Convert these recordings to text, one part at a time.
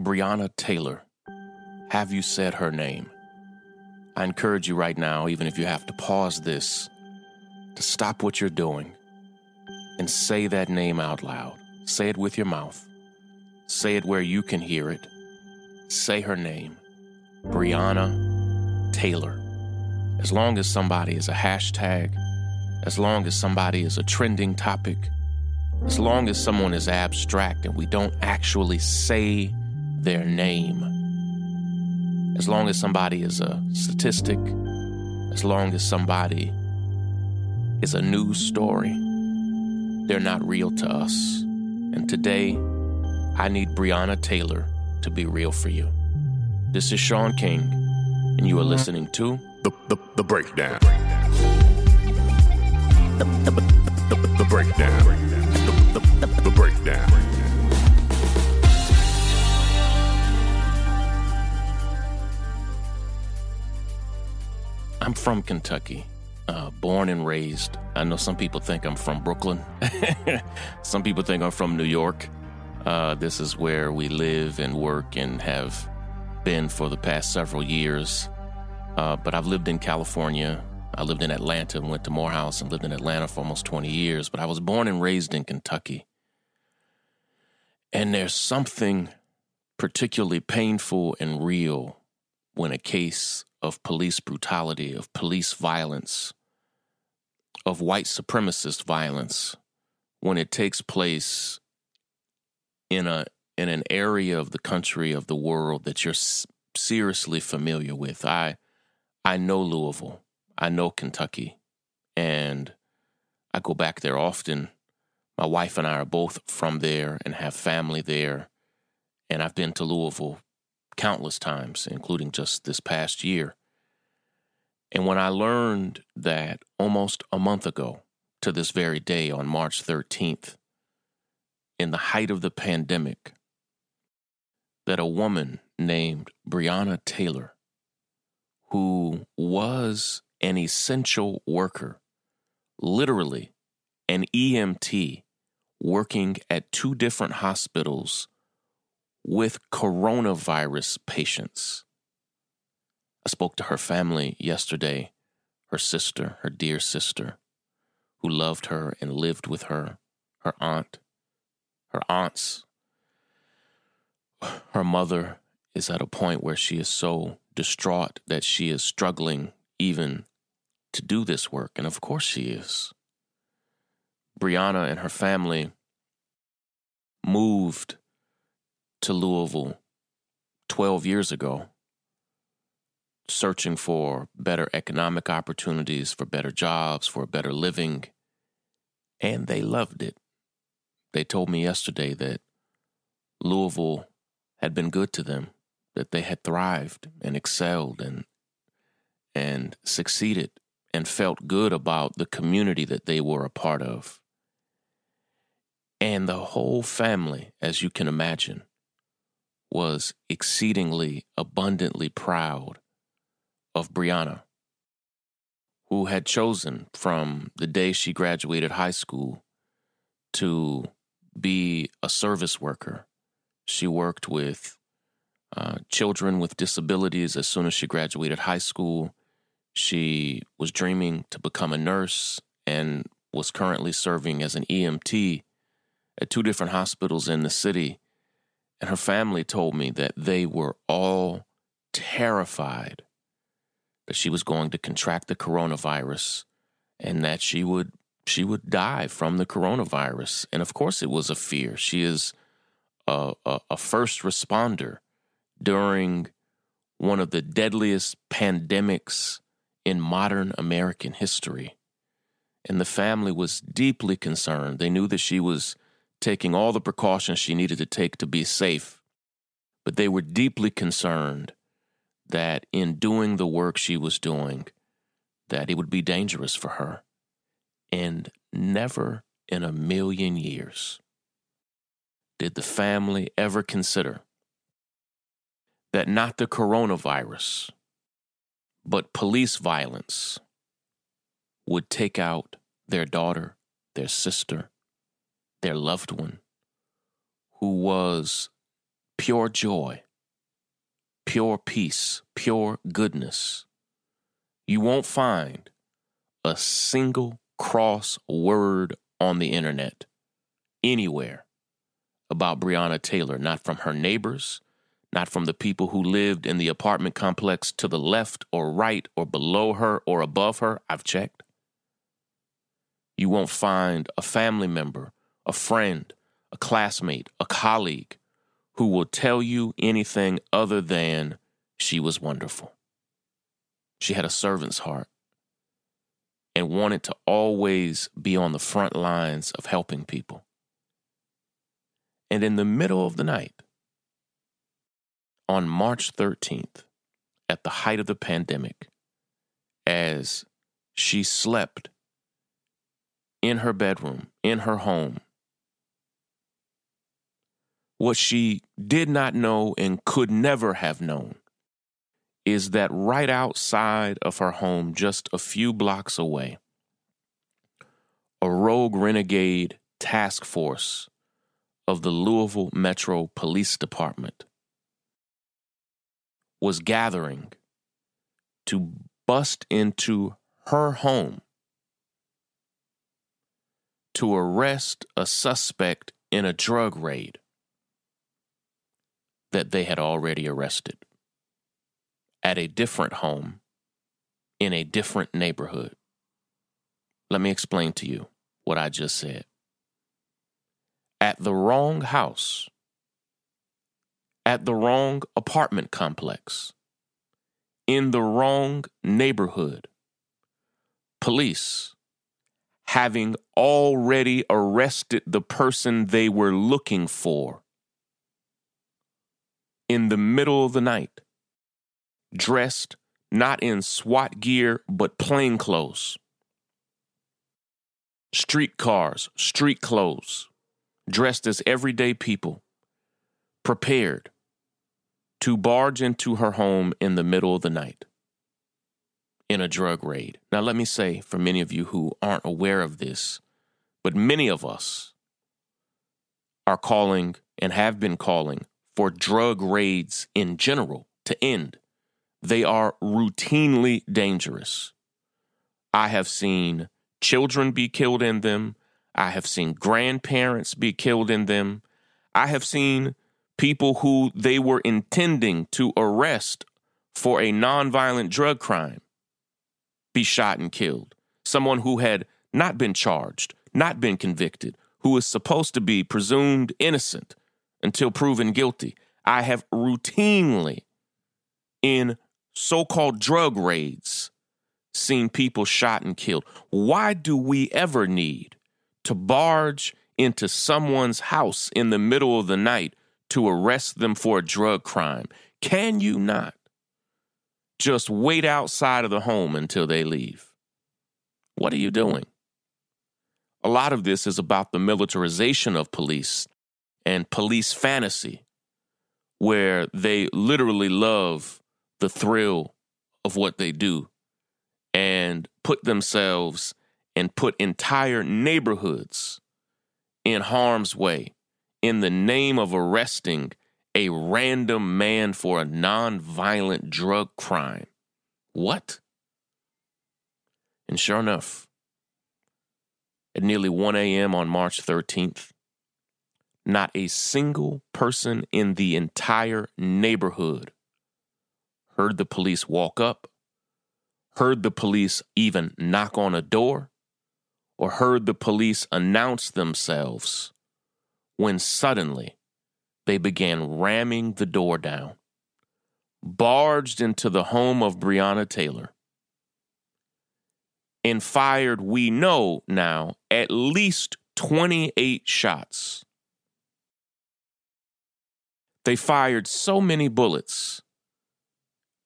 Breonna Taylor. Have you said her name? I encourage you right now, even if you have to pause this, to stop what you're doing and say that name out loud. Say it with your mouth. Say it where you can hear it. Say her name Breonna Taylor. As long as somebody is a hashtag, as long as somebody is a trending topic, as long as someone is abstract and we don't actually say their name, as long as somebody is a statistic, as long as somebody is a news story, they're not real to us. And today, I need Breonna Taylor to be real for you. This is Shaun King, and you are listening to The, the, the breakdown. The, the, the, the breakdown. The, the, the, the breakdown. I'm from Kentucky, uh, born and raised. I know some people think I'm from Brooklyn. some people think I'm from New York. Uh, this is where we live and work and have been for the past several years. Uh, but I've lived in California. I lived in Atlanta and went to Morehouse and lived in Atlanta for almost 20 years. But I was born and raised in Kentucky. And there's something particularly painful and real when a case of police brutality, of police violence, of white supremacist violence, when it takes place in a in an area of the country of the world that you're s- seriously familiar with. I I know Louisville. I know Kentucky. And I go back there often. My wife and I are both from there and have family there. And I've been to Louisville countless times, including just this past year. And when I learned that almost a month ago to this very day on March 13th, in the height of the pandemic, that a woman named Breonna Taylor, who was an essential worker, literally an EMT working at two different hospitals with coronavirus patients. I spoke to her family yesterday, her sister, her dear sister, who loved her and lived with her, her aunt, her aunts. Her mother is at a point where she is so distraught that she is struggling even to do this work. And of course she is. Breonna and her family moved to Louisville 12 years ago, searching for better economic opportunities, for better jobs, for a better living, and they loved it. They told me yesterday that Louisville had been good to them, that they had thrived and excelled and and succeeded and felt good about the community that they were a part of. And the whole family, as you can imagine, was exceedingly abundantly proud of Breonna, who had chosen from the day she graduated high school to be a service worker. She worked with uh, children with disabilities as soon as she graduated high school. She was dreaming to become a nurse and was currently serving as an EMT at two different hospitals in the city. And her family told me that they were all terrified that she was going to contract the coronavirus and that she would she would die from the coronavirus. And of course it was a fear. She is a, a, a first responder during one of the deadliest pandemics in modern American history. And the family was deeply concerned. They knew that she was taking all the precautions she needed to take to be safe, but they were deeply concerned that in doing the work she was doing, that it would be dangerous for her. And never in a million years did the family ever consider that not the coronavirus, but police violence would take out their daughter, their sister, their loved one, who was pure joy, pure peace, pure goodness. You won't find a single cross word on the internet anywhere about Breonna Taylor, not from her neighbors, not from the people who lived in the apartment complex to the left or right or below her or above her. I've checked. You won't find a family member, a friend, a classmate, a colleague who will tell you anything other than she was wonderful. She had a servant's heart and wanted to always be on the front lines of helping people. And in the middle of the night, on March 13th, at the height of the pandemic, as she slept in her bedroom, in her home, what she did not know and could never have known is that right outside of her home, just a few blocks away, a rogue renegade task force of the Louisville Metro Police Department was gathering to bust into her home to arrest a suspect in a drug raid that they had already arrested at a different home in a different neighborhood. Let me explain to you what I just said at the wrong house, at the wrong apartment complex, in the wrong neighborhood. Police, having already arrested the person they were looking for, in the middle of the night, dressed not in SWAT gear, but plain clothes. Street cars, street clothes, dressed as everyday people, prepared to barge into her home in the middle of the night in a drug raid. Now, let me say for many of you who aren't aware of this, but many of us are calling and have been calling for drug raids in general to end. They are routinely dangerous. I have seen children be killed in them. I have seen grandparents be killed in them. I have seen people who they were intending to arrest for a nonviolent drug crime be shot and killed. Someone who had not been charged, not been convicted, who is supposed to be presumed innocent until proven guilty. I have routinely, in so called drug raids, seen people shot and killed. Why do we ever need to barge into someone's house in the middle of the night to arrest them for a drug crime. Can you not just wait outside of the home until they leave? What are you doing? A lot of this is about the militarization of police and police fantasy, where they literally love the thrill of what they do and put themselves and put entire neighborhoods in harm's way in the name of arresting a random man for a nonviolent drug crime. What? And sure enough, at nearly 1 a.m. on March 13th, not a single person in the entire neighborhood heard the police walk up, heard the police even knock on a door, or heard the police announce themselves when suddenly they began ramming the door down, barged into the home of Breonna Taylor, and fired, we know now, at least 28 shots. They fired so many bullets.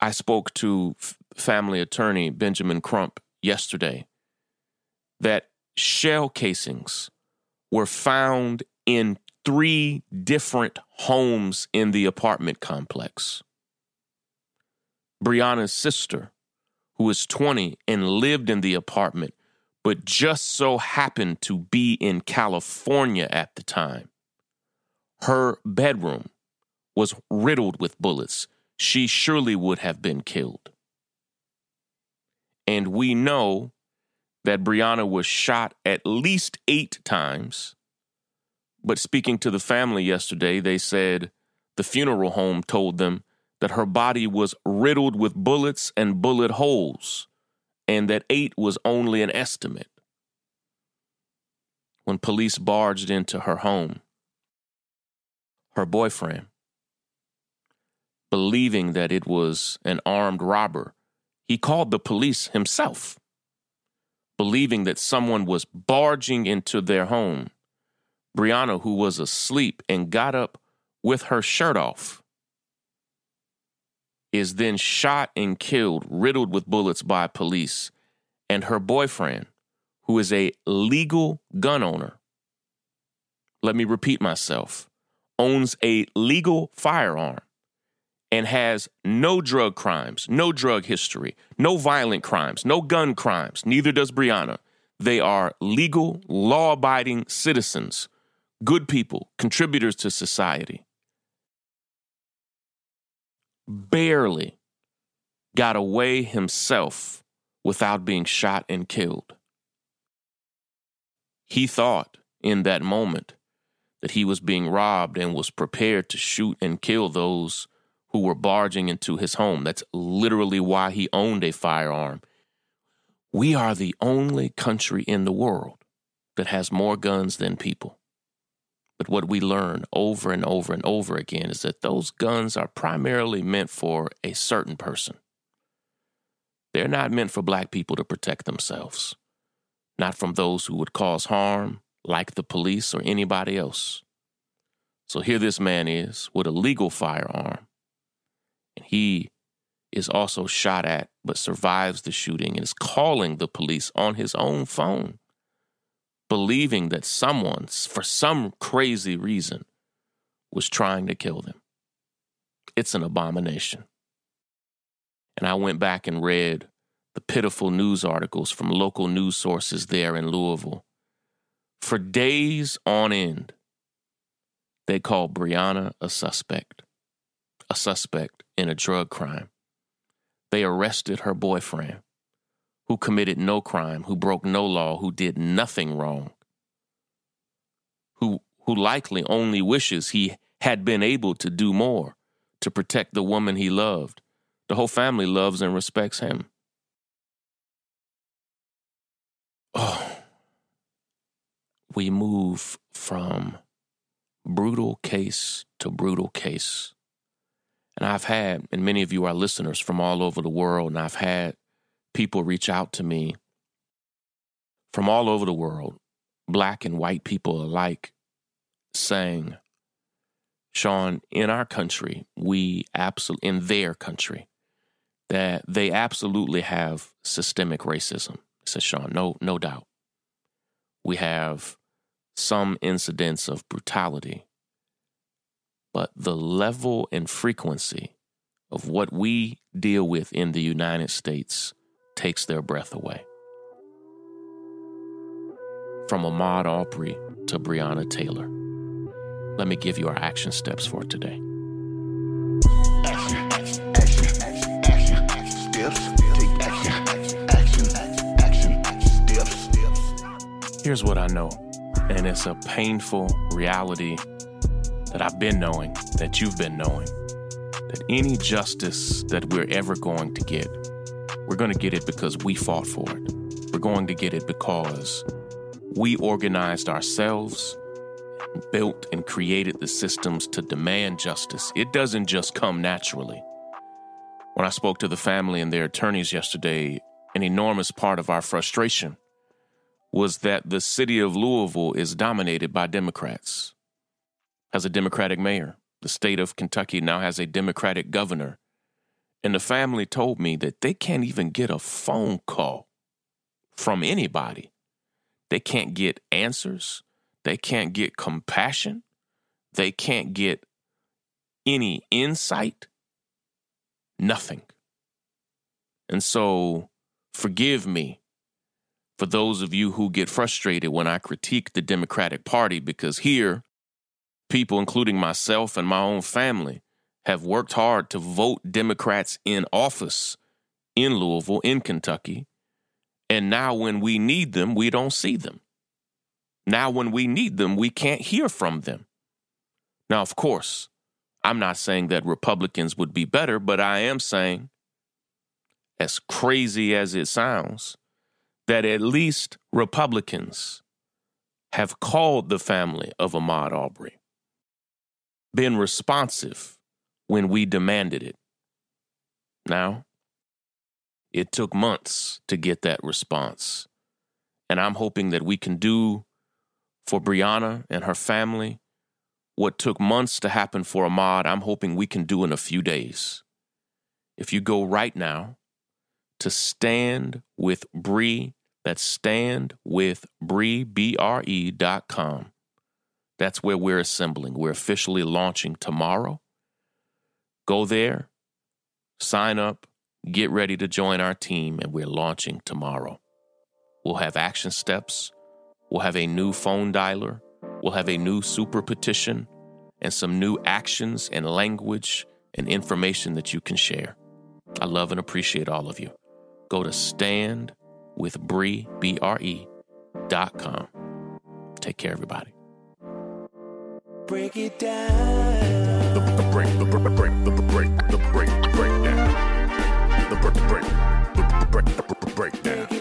I spoke to family attorney Benjamin Crump yesterday that shell casings were found in three different homes in the apartment complex. Breonna's sister, who was 20 and lived in the apartment, but just so happened to be in California at the time, her bedroom was riddled with bullets, she surely would have been killed. And we know that Breonna was shot at least eight times. But speaking to the family yesterday, they said the funeral home told them that her body was riddled with bullets and bullet holes, and that eight was only an estimate. When police barged into her home, her boyfriend, believing that it was an armed robber, he called the police himself, believing that someone was barging into their home. Breonna, who was asleep and got up with her shirt off, is then shot and killed, riddled with bullets by police. And her boyfriend, who is a legal gun owner, let me repeat myself, owns a legal firearm and has no drug crimes, no drug history, no violent crimes, no gun crimes. Neither does Breonna. They are legal, law abiding citizens, good people, contributors to society. Barely got away himself without being shot and killed. He thought in that moment that he was being robbed and was prepared to shoot and kill those who were barging into his home. That's literally why he owned a firearm. We are the only country in the world that has more guns than people. But what we learn over and over and over again is that those guns are primarily meant for a certain person. They're not meant for black people to protect themselves, not from those who would cause harm, like the police or anybody else. So here this man is with a legal firearm and he is also shot at but survives the shooting and is calling the police on his own phone, believing that someone, for some crazy reason, was trying to kill them. It's an abomination. And I went back and read the pitiful news articles from local news sources there in Louisville. For days on end, they called Breonna a suspect a suspect in a drug crime. They arrested her boyfriend, who committed no crime, who broke no law, who did nothing wrong, who, who likely only wishes he had been able to do more to protect the woman he loved. The whole family loves and respects him. Oh, we move from brutal case to brutal case. And I've had, and many of you are listeners from all over the world, and I've had people reach out to me from all over the world, black and white people alike, saying, Shaun, in our country, we absolutely, in their country, that they absolutely have systemic racism. Says Shaun, no, no doubt. We have some incidents of brutality but the level and frequency of what we deal with in the United States takes their breath away. From Ahmaud Arbery to Breonna Taylor, let me give you our action steps for today. Here's what I know, and it's a painful reality that I've been knowing, that you've been knowing, that any justice that we're ever going to get, we're going to get it because we fought for it. We're going to get it because we organized ourselves, built and created the systems to demand justice. It doesn't just come naturally. When I spoke to the family and their attorneys yesterday, an enormous part of our frustration was that the city of Louisville is dominated by Democrats has a Democratic mayor. The state of Kentucky now has a Democratic governor. And the family told me that they can't even get a phone call from anybody. They can't get answers. They can't get compassion. They can't get any insight. Nothing. And so, forgive me for those of you who get frustrated when I critique the Democratic Party because here people, including myself and my own family, have worked hard to vote Democrats in office in Louisville, in Kentucky. And now, when we need them, we don't see them. Now, when we need them, we can't hear from them. Now, of course, I'm not saying that Republicans would be better, but I am saying, as crazy as it sounds, that at least Republicans have called the family of Ahmaud Arbery, been responsive when we demanded it. Now, it took months to get that response. And I'm hoping that we can do for Breonna and her family what took months to happen for Ahmaud. I'm hoping we can do in a few days. If you go right now to stand with Bree, that's stand with Bree, B-R-E dot com. That's where we're assembling. We're officially launching tomorrow. Go there, sign up, get ready to join our team, and we're launching tomorrow. We'll have action steps, we'll have a new phone dialer, we'll have a new super petition, and some new actions and language and information that you can share. I love and appreciate all of you. Go to standwithbre, B-R-E, dot com. Take care, everybody. Break it down. The, the break, the, the break, the, break, the break, the breakdown. The break, the break, the, the break, the breakdown.